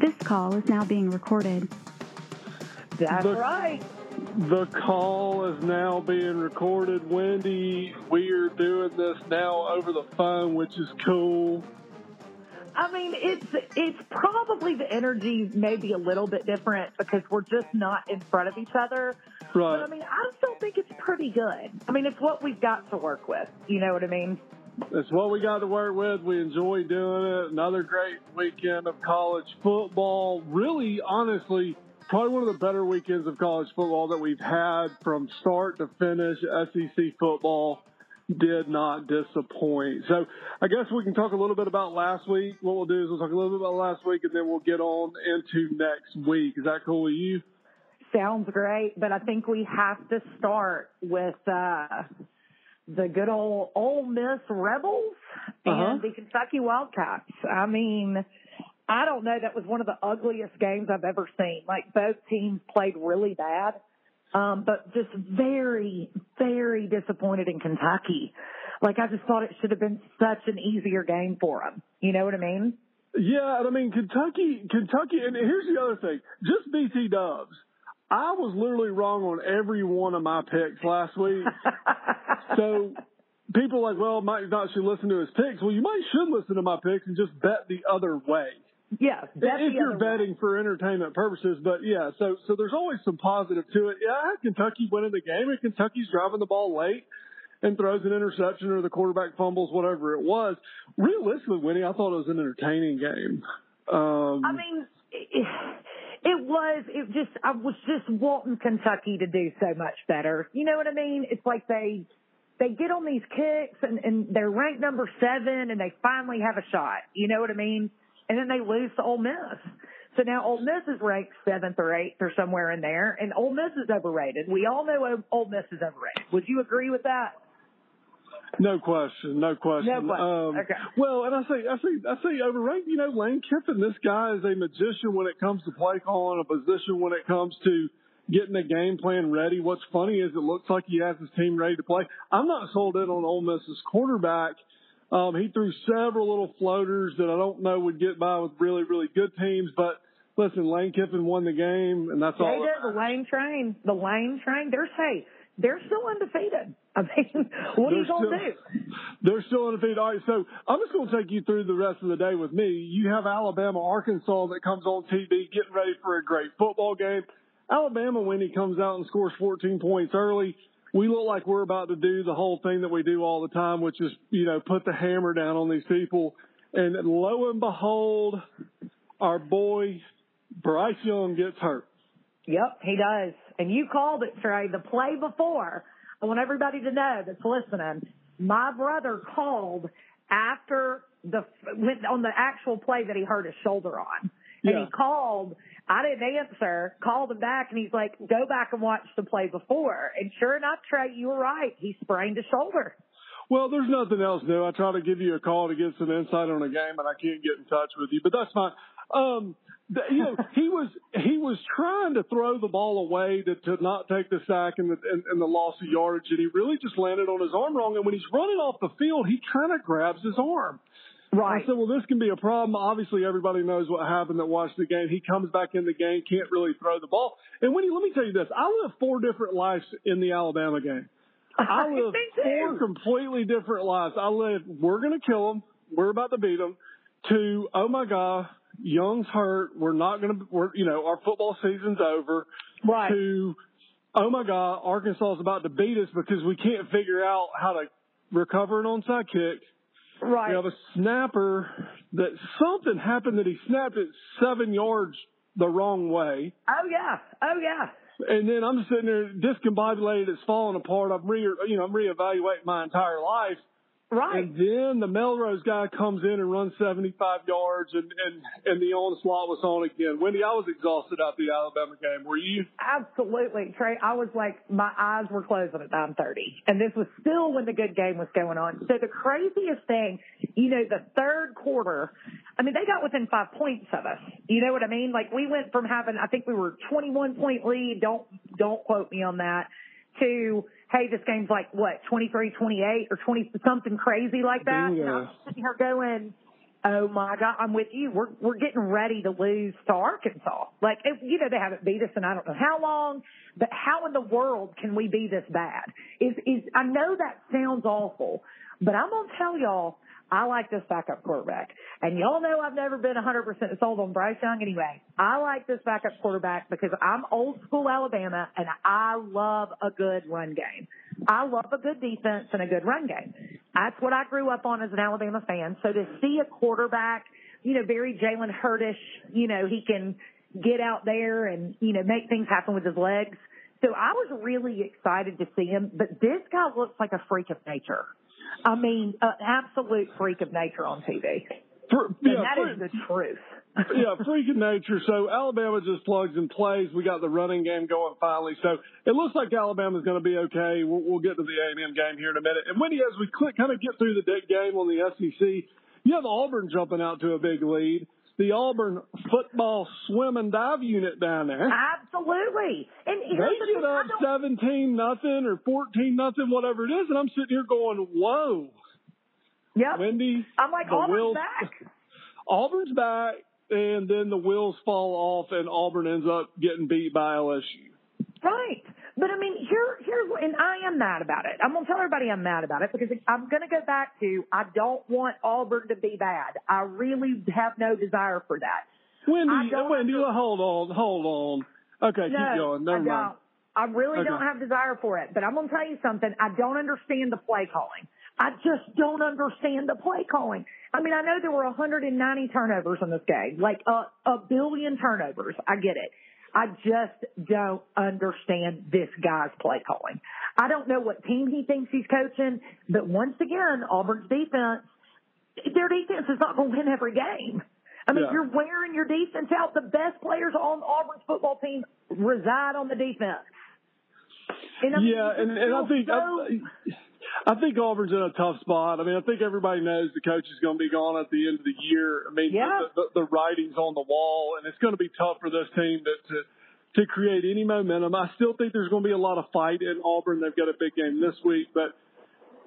This call is now being recorded. That's The- right. The call is now being recorded. Wendy, we are doing this now over the phone, which is cool. I mean, it's it's probably the energy maybe a little bit different because we're just not in front of each other. But I mean, I still think it's pretty good. I mean, it's what we've got to work with. You know what I mean? It's what we got to work with. We enjoy doing it. Another great weekend of college football. Really, honestly, probably one of the better weekends of college football that we've had from start to finish. SEC football did not disappoint. So I guess we can talk a little bit about last week. What we'll do is we'll talk a little bit about last week and then we'll get on into next week. Is that cool with you? Sounds great, but I think we have to start with uh, the good old Ole Miss Rebels Uh-huh. and the Kentucky Wildcats. I mean, I don't know. That was one of the ugliest games I've ever seen. Like both teams played really bad, um, but just very, very disappointed in Kentucky. Like I just thought it should have been such an easier game for them. You know what I mean? Yeah, and I mean Kentucky, Kentucky, and here's the other thing: just BT Dubs. I was literally wrong on every one of my picks last week. so people are like, well, might not should listen to his picks. Well, you might should listen to my picks and just bet the other way yeah, if the you're other way. betting for entertainment purposes. But yeah, so so there's always some positive to it. Yeah, I had Kentucky winning the game, and Kentucky's driving the ball late and throws an interception or the quarterback fumbles, whatever it was. Realistically, Winnie, I thought it was an entertaining game. Um, I mean, it, it was, it just, I was just wanting Kentucky to do so much better. You know what I mean? It's like they, they get on these kicks and, and they're ranked number seven and they finally have a shot. You know what I mean? And then they lose to Ole Miss. So now Ole Miss is ranked seventh or eighth or somewhere in there and Ole Miss is overrated. We all know Ole Miss is overrated. Would you agree with that? No question, no question. No question. Um, Okay. Well, and I say, I say, I say overrated. You know, Lane Kiffin. This guy is a magician when it comes to play calling, a position when it comes to getting a game plan ready. What's funny is it looks like he has his team ready to play. I'm not sold in on Ole Miss's quarterback. Um, he threw several little floaters that I don't know would get by with really, really good teams. But listen, Lane Kiffin won the game, and that's They all. They did the Lane train. The Lane train. They're hey, they're still undefeated. I mean, what are you gonna still- do? They're still undefeated. All right, so I'm just going to take you through the rest of the day with me. You have Alabama, Arkansas that comes on TV getting ready for a great football game. Alabama, when he comes out and scores 14 points early, we look like we're about to do the whole thing that we do all the time, which is, you know, put the hammer down on these people. And lo and behold, our boy Bryce Young gets hurt. Yep, he does. And you called it, Trey. The play before. I want everybody to know that's listening. My brother called after the went on the actual play that he hurt his shoulder on, and Yeah. he called. I didn't answer. Called him back, and he's like, "Go back and watch the play before." And sure enough, Trey, you were right. He sprained his shoulder. Well, there's nothing else new. I try to give you a call to get some insight on a game, and I can't get in touch with you, but that's fine. Um, you know, he was he was trying to throw the ball away to, to not take the sack and the and, and the loss of yardage, and he really just landed on his arm wrong. And when he's running off the field, he kind of grabs his arm. Right. I said, well, this can be a problem. Obviously, everybody knows what happened that watched the game. He comes back in the game, can't really throw the ball. And Winnie, let me tell you this: I lived four different lives in the Alabama game. I lived four completely different lives. I lived, we're going to kill him. We're about to beat him. To, oh my God, Young's hurt. We're not going to, we're, you know, our football season's over. Right. To, oh my God, Arkansas is about to beat us because we can't figure out how to recover an onside kick. Right. We have a snapper that something happened that he snapped it seven yards the wrong way. Oh yeah. Oh yeah. And then I'm sitting there discombobulated. It's falling apart. I'm re, you know, I'm reevaluating my entire life. Right. And then the Milroe guy comes in and runs 75 yards, and and and the onslaught was on again. Wendy, I was exhausted out the Alabama game. Were you? Absolutely, Trey. I was like, my eyes were closing at 9:30, and this was still when the good game was going on. So the craziest thing, you know, the third quarter. I mean, they got within five points of us. You know what I mean? Like we went from having, I think we were 21 point lead. Don't don't quote me on that. To hey, this game's like what 23, 28, or 20 something crazy like that. And Bingo. I'm sitting here going, Oh my God, I'm with you. We're we're getting ready to lose to Arkansas. Like you know they haven't beat us in I don't know how long, but how in the world can we be this bad? Is is I know that sounds awful, but I'm gonna tell y'all I like this backup quarterback. And y'all know I've never been 100% sold on Bryce Young anyway. I like this backup quarterback because I'm old school Alabama and I love a good run game. I love a good defense and a good run game. That's what I grew up on as an Alabama fan. So to see a quarterback, you know, very Jalen Hurtish, you know, he can get out there and, you know, make things happen with his legs. So I was really excited to see him, but this guy looks like a freak of nature. I mean, an absolute freak of nature on TV. For, yeah, and that is the truth. yeah, freak of nature. So Alabama just plugs and plays. We got the running game going finally. So it looks like Alabama's going to be okay. We'll, we'll get to the A&M game here in a minute. And Wendy, as we click, kind of get through the big game on the SEC, you have Auburn jumping out to a big lead the Auburn football swim and dive unit down there. Absolutely. And they get up seventeen nothing or fourteen nothing, whatever it is, and I'm sitting here going, "Whoa." Yep. Wendy. I'm like Auburn's wheels, back. Auburn's back, and then the wheels fall off, and Auburn ends up getting beat by LSU. Right. But I mean, here, here's, and I am mad about it. I'm gonna tell everybody I'm mad about it because I'm gonna go back to I don't want Auburn to be bad. I really have no desire for that. Wendy, Wendy, hold on, hold on. Okay, no, keep going. Never I mind. I really okay. don't have desire for it. But I'm gonna tell you something. I don't understand the play calling. I just don't understand the play calling. I mean, I know there were 190 turnovers in this game, like a, a billion turnovers. I get it. I just don't understand this guy's play calling. I don't know what team he thinks he's coaching, but once again, Auburn's defense, their defense is not going to win every game. I mean, yeah. you're wearing your defense out. The best players on Auburn's football team reside on the defense. And I mean, yeah, and, and I think so, I, I think Auburn's in a tough spot. I mean, I think everybody knows the coach is going to be gone at the end of the year. I mean, yeah. the, the, the writing's on the wall, and it's going to be tough for this team to, to to create any momentum. I still think there's going to be a lot of fight in Auburn. They've got a big game this week, but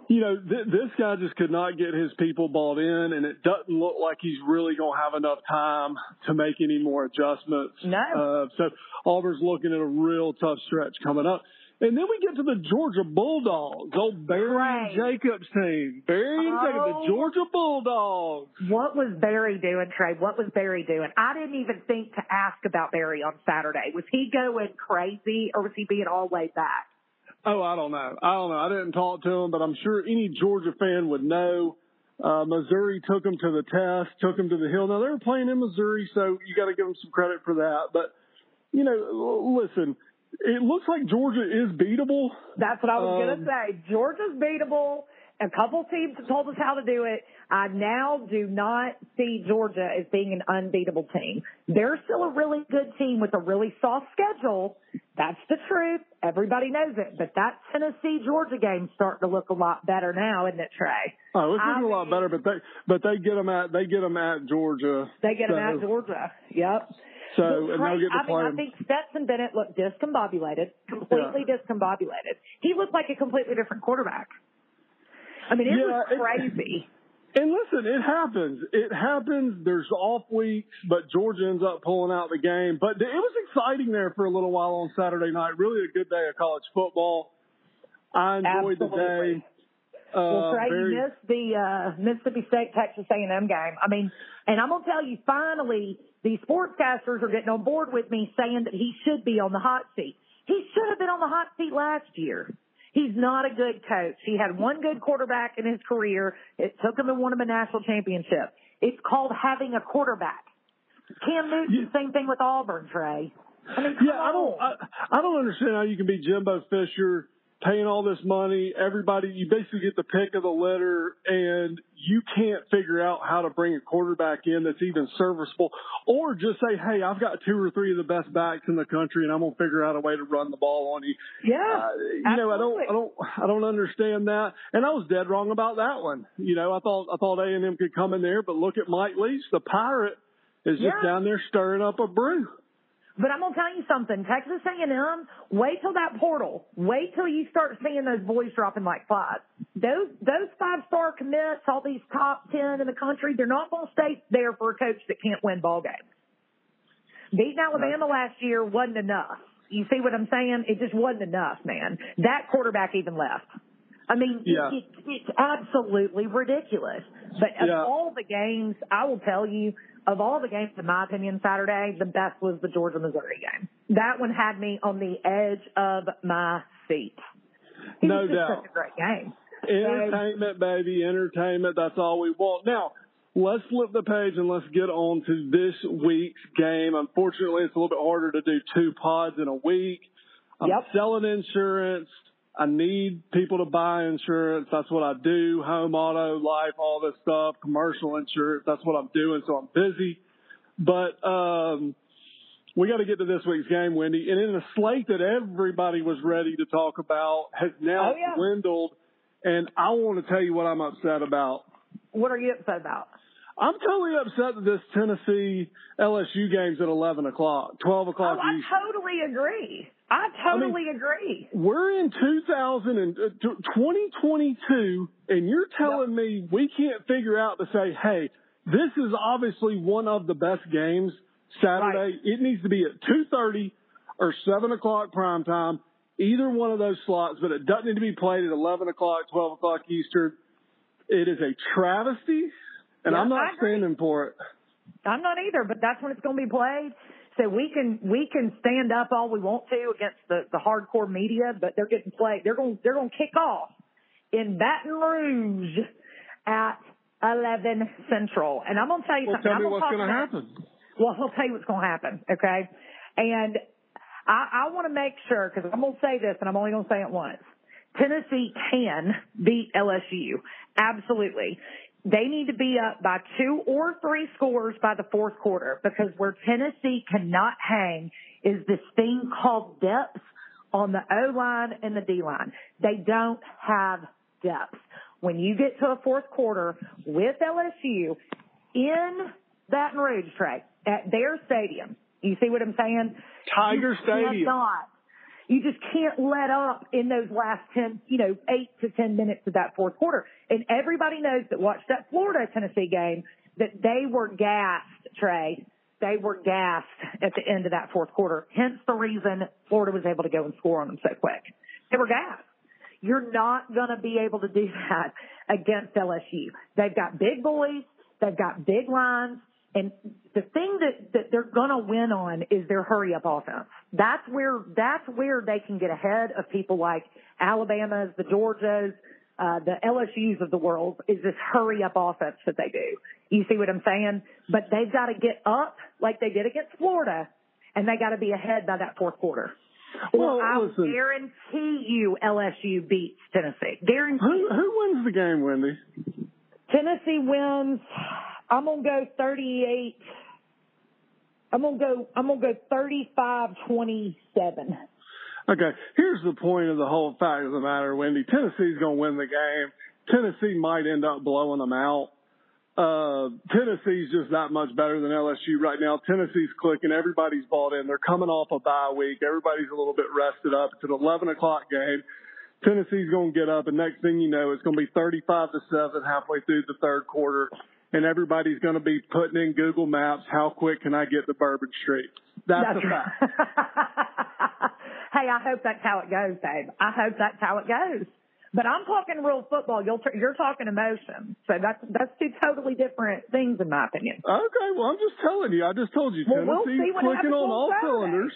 you know, th- this guy just could not get his people bought in, and it doesn't look like he's really going to have enough time to make any more adjustments. No. Uh, so Auburn's looking at a real tough stretch coming up. And then we get to the Georgia Bulldogs, old Barry right. and Jacobs team. Barry and oh. Jacobs, the oh. Georgia Bulldogs. What was Barry doing, Trey? What was Barry doing? I didn't even think to ask about Barry on Saturday. Was he going crazy or was he being all laid back? Oh, I don't know. I don't know. I didn't talk to him, but I'm sure any Georgia fan would know. Uh, Missouri took him to the test, took him to the hill. Now they were playing in Missouri, so you got to give them some credit for that. But you know, listen, it looks like Georgia is beatable. That's what I was um, going to say. Georgia's beatable. A couple teams have told us how to do it. I now do not see Georgia as being an unbeatable team. They're still a really good team with a really soft schedule. That's the truth. Everybody knows it. But that Tennessee Georgia game's starting to look a lot better now, isn't it, Trey? Oh, it's looking a lot better, but they but they get them at they get them at Georgia. They get so. them at Georgia. Yep. So and they'll get to I mean, I think Stetson Bennett looked discombobulated, completely yeah. discombobulated. He looked like a completely different quarterback. I mean, it yeah, was crazy. It, and listen, it happens. It happens. There's off weeks, but Georgia ends up pulling out the game. But it was exciting there for a little while on Saturday night. Really a good day of college football. I enjoyed Absolutely. the day. Uh, well, Trey, very... you missed the uh, Mississippi State Texas A&M game. I mean, and I'm gonna tell you, finally, these sportscasters are getting on board with me saying that he should be on the hot seat. He should have been on the hot seat last year. He's not a good coach. He had one good quarterback in his career. It took him to win him a national championship. It's called having a quarterback. Cam Newton, same thing with Auburn, Trey. I mean, yeah, I don't, I, I don't understand how you can be Jimbo Fisher paying all this money. Everybody, you basically get the pick of the litter, and you can't figure out how to bring a quarterback in that's even serviceable, or just say, "Hey, I've got two or three of the best backs in the country, and I'm gonna figure out a way to run the ball on you." Yeah, uh, you absolutely. know, I don't, I don't, I don't understand that, and I was dead wrong about that one. You know, I thought, I thought A and M could come in there, but look at Mike Leach, the pirate, is just yeah. down there stirring up a brew. But I'm gonna tell you something. Texas A&M, wait till that portal. Wait till you start seeing those boys dropping like flies. Those those five star commits, all these top ten in the country, they're not gonna stay there for a coach that can't win ball games. Beating Alabama last year wasn't enough. You see what I'm saying? It just wasn't enough, man. That quarterback even left. I mean, Yeah. it, it's absolutely ridiculous. But of Yeah. all the games, I will tell you, of all the games, in my opinion, Saturday, the best was the Georgia Missouri game. That one had me on the edge of my seat. It No doubt. such a great game. Entertainment, baby, entertainment. That's all we want. Now, let's flip the page and let's get on to this week's game. Unfortunately, it's a little bit harder to do two pods in a week. I'm Yep. selling insurance. I need people to buy insurance. That's what I do. Home, auto, life, all this stuff, commercial insurance. That's what I'm doing. So I'm busy. But, um, we got to get to this week's game, Wendy. And in a slate that everybody was ready to talk about has now Oh, yeah. dwindled. And I want to tell you what I'm upset about. What are you upset about? I'm totally upset that this Tennessee LSU game's at 11 o'clock, 12 o'clock. Oh, o'clock I totally agree. I totally agree. We're in 2000 and uh, 2022, and you're telling me we can't figure out to say, hey, this is obviously one of the best games Saturday. It needs to be at 2:30 or 7 o'clock prime time, either one of those slots, but it doesn't need to be played at 11 o'clock, 12 o'clock Eastern. It is a travesty, and Yeah, I'm not standing for it. I'm not either, but that's when it's going to be played. So we can we can stand up all we want to against the the hardcore media, but they're getting played. They're going they're going to kick off in Baton Rouge at 11 Central, and I'm going to tell you Well, something. tell I'm me gonna what's going to happen. Well, I'll tell you what's going to happen, okay? And I, I want to make sure because I'm going to say this, and I'm only going to say it once. Tennessee can beat LSU, absolutely. They need to be up by two or three scores by the fourth quarter because where Tennessee cannot hang is this thing called depth on the O line and the D line. They don't have depth. When you get to a fourth quarter with LSU in Baton Rouge, Trey, at their stadium, you see what I'm saying? Tiger You Stadium. cannot. You just can't let up in those last 10, you know, 8 to 10 minutes of that fourth quarter. And everybody knows that watched that Florida Tennessee game that they were gassed, Trey. They were gassed at the end of that fourth quarter. Hence the reason Florida was able to go and score on them so quick. They were gassed. You're not going to be able to do that against LSU. They've got big boys. They've got big lines. And the thing that, that they're going to win on is their hurry up offense. That's where, that's where they can get ahead of people like Alabama's, the Georgias, uh, the LSU's of the world is this hurry up offense that they do. You see what I'm saying? But they've got to get up like they did against Florida and they got to be ahead by that fourth quarter. Well, I listen. guarantee you LSU beats Tennessee. Guarantee. Who, who wins the game, Wendy? Tennessee wins. I'm gonna go 38. I'm gonna go. I'm gonna go 35-27. Okay, here's the point of the whole fact of the matter, Wendy. Tennessee's to win the game. Tennessee might end up blowing them out. Uh, Tennessee's just that much better than LSU right now. Tennessee's clicking. Everybody's bought in. They're coming off a bye week. Everybody's a little bit rested up. It's an 11 o'clock game. Tennessee's going to get up, and next thing you know, it's going to be 35 to 7 halfway through the third quarter, and everybody's going to be putting in Google Maps, how quick can I get to Bourbon Street? That's, a fact. hey, I hope that's how it goes, babe. I hope that's how it goes. But I'm talking real football. You're you're talking emotion. So that's that's two totally different things, in my opinion. Okay, well, I'm just telling you. I just told you. Well, we'll Tennessee's clicking on on all Saturday. cylinders.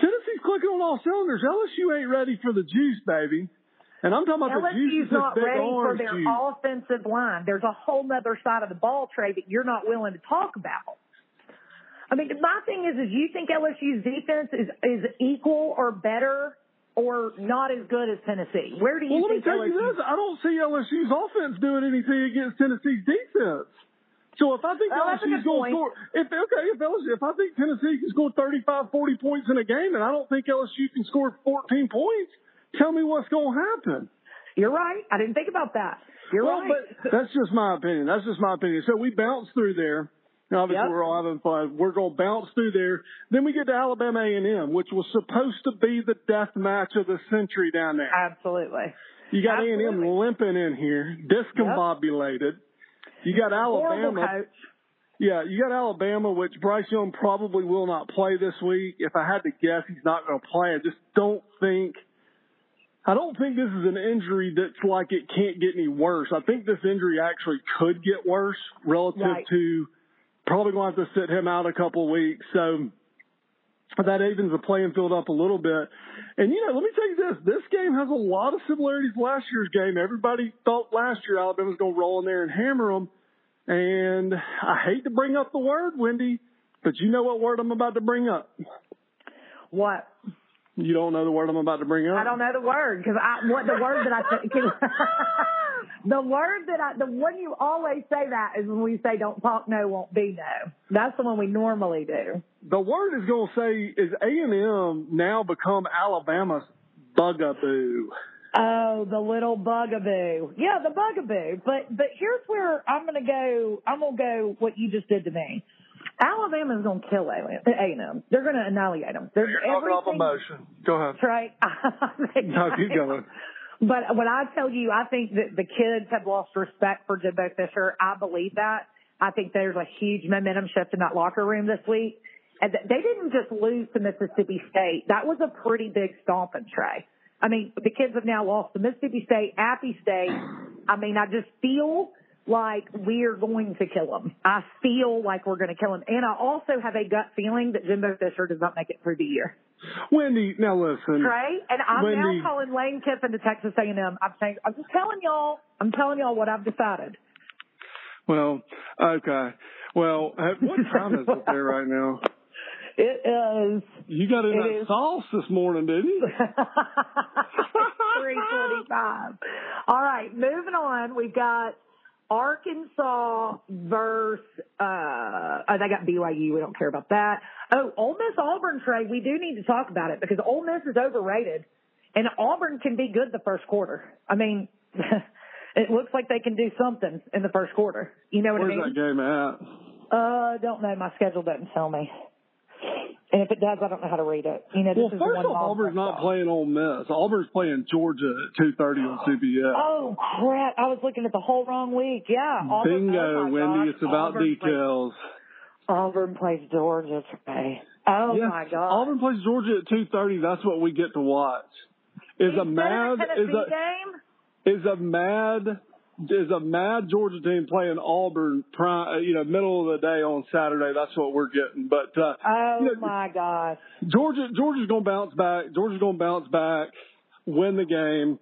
Tennessee's clicking on all cylinders. LSU ain't ready for the juice, baby. And I'm talking about the LSU's not ready for their juice. offensive line. There's a whole other side of the ball, Trey, that you're not willing to talk about. I mean, my thing is, is you think LSU's defense is is equal or better or not as good as Tennessee? Where do you well, let me think tell you LSU? this. I don't see LSU's offense doing anything against Tennessee's defense. So if I think Well, LSU's going to score, if okay, if LSU, if I think Tennessee can score 35, 40 points in a game, and I don't think LSU can score 14 points, tell me what's going to happen. You're right. I didn't think about that. You're well, right. but that's just my opinion. That's just my opinion. So we bounce through there. Obviously, Yep. we're all having fun. We're going to bounce through there. Then we get to Alabama A&M, which was supposed to be the death match of the century down there. Absolutely. You got A&M limping in here, discombobulated. You got Alabama. Yeah, you got Alabama, which Bryce Young probably will not play this week. If I had to guess, he's not going to play. I just don't think. I don't think this is an injury that's like it can't get any worse. I think this injury actually could get worse relative Right. to probably going to have to sit him out a couple of weeks. So that evens the playing field up a little bit. And you know, let me tell you this: this game has a lot of similarities to last year's game. Everybody thought last year Alabama was going to roll in there and hammer them. And I hate to bring up the word, Wendy, but you know what word I'm about to bring up. What? You don't know the word I'm about to bring up. I don't know the word because I what the word that I the word that I the one you always say that is when we say don't talk no won't be no. That's the one we normally do. The word is going to say is A and M now become Alabama's bugaboo. Oh, the little bugaboo. Yeah, the bugaboo. But but here's where I'm gonna go. I'm gonna go what you just did to me. Alabama's gonna kill A&M. They're gonna annihilate them. They're You're talking off emotion. Go ahead. Trey. No, keep going. But when I tell you, I think that the kids have lost respect for Jimbo Fisher. I believe that. I think there's a huge momentum shift in that locker room this week. And they didn't just lose to Mississippi State. That was a pretty big stomping, Trey. I mean, the kids have now lost to Mississippi State, Appy State. I mean, I just feel like we're going to kill him. I feel like we're going to kill him. And I also have a gut feeling that Jimbo Fisher does not make it through the year. Wendy, now listen. Trey, and I'm Wendy. now calling Lane Kiffin to Texas A&M. I'm saying, I'm just telling y'all, I'm telling y'all what I've decided. Well, okay. Well, uh, what time is it there right now? It is You got in that is. sauce this morning, didn't you? Three forty-five. All right, moving on. We've got Arkansas versus, uh, oh, they got BYU. We don't care about that. Oh, Ole Miss Auburn Trey. We do need to talk about it because Ole Miss is overrated and Auburn can be good the first quarter. I mean, it looks like they can do something in the first quarter. You know what Where's I mean? Where's that game at? Uh, don't know. My schedule doesn't tell me. And if it does, I don't know how to read it. You know, this Well, is first the one off, mom Auburn's not playing Ole Miss. Auburn's playing Georgia at two thirty on CBS. Oh crap! I was looking at the whole wrong week. Yeah. Auburn, oh Bingo, oh Wendy. gosh, It's about Auburn plays- details. Auburn plays Georgia today. Oh my god! Auburn plays Georgia at two thirty. That's what we get to watch. Is a mad is a game? is a mad is a mad Georgia team playing Auburn prime, you know, middle of the day on Saturday. That's what we're getting. But uh, Oh you know, my God, Georgia Georgia's going to bounce back. Georgia's going to bounce back, win the game.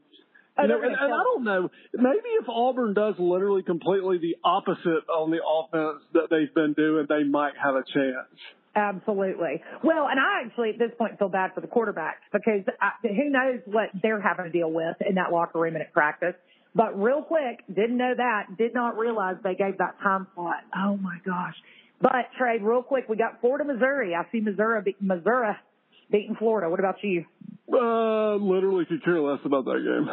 Oh, You know, and, and I don't know. Maybe if Auburn does literally completely the opposite on the offense that they've been doing, they might have a chance. Absolutely. Well, and I actually at this point feel bad for the quarterbacks because I, who knows what they're having to deal with in that locker room and at practice. But real quick, didn't know that, did not realize they gave that time slot. Oh my gosh. But Trey, real quick, we got Florida, Missouri. I see Missouri, beat- Missouri beating Florida. What about you? Uh, literally could care less about that game.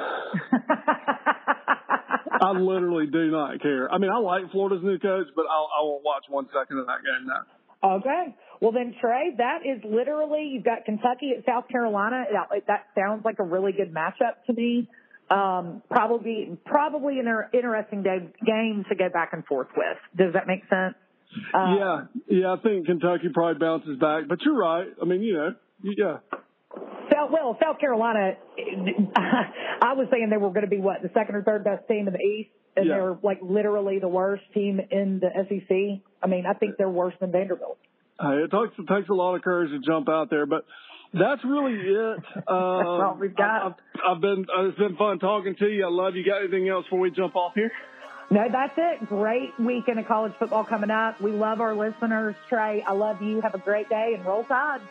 I literally do not care. I mean, I like Florida's new coach, but I'll, I won't watch one second of that game now. Okay. Well then, Trey, that is literally you've got Kentucky at South Carolina. That, that sounds like a really good matchup to me. Um, probably, probably an inter- interesting day, game to go back and forth with. Does that make sense? Uh, yeah, yeah, I think Kentucky probably bounces back, but you're right. I mean, you know, yeah. South, well, South Carolina, I was saying they were going to be what the second or third best team in the East, and Yeah. they're like literally the worst team in the SEC. I mean, I think they're worse than Vanderbilt. Hey, it takes it takes a lot of courage to jump out there, but that's really it. Um, all we've got. I've, I've been uh, it's been fun talking to you. I love you. Got anything else before we jump off here? No, that's it. Great weekend of college football coming up. We love our listeners. Trey, I love you. Have a great day and roll tide.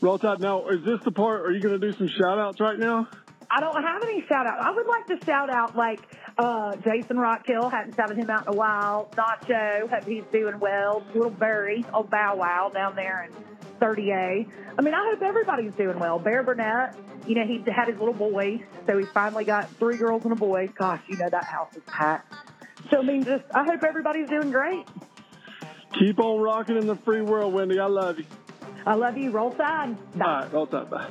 Roll Tide. Now, is this the part? Are you going to do some shout outs right now? I don't have any shout out. I would like to shout out like uh Jason Rockhill, hadn't shouted him out in a while. Nacho, hope he's doing well. Little Barry, old Bow Wow down there in 30A. I mean, I hope everybody's doing well. Bear Burnett, you know, he had his little boy, so he finally got three girls and a boy. Gosh, you know that house is packed. So I mean, just I hope everybody's doing great. Keep on rocking in the free world, Wendy. I love you. I love you. Roll Tide. Bye. All right, roll Tide. Bye.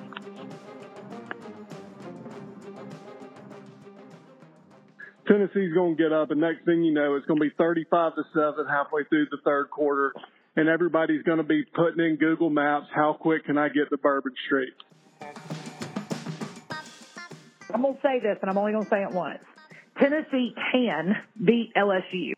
Tennessee's going to get up, and next thing you know, it's going to be 35 to 7 halfway through the third quarter, and everybody's going to be putting in Google Maps, how quick can I get to Bourbon Street? I'm going to say this, and I'm only going to say it once. Tennessee can beat LSU.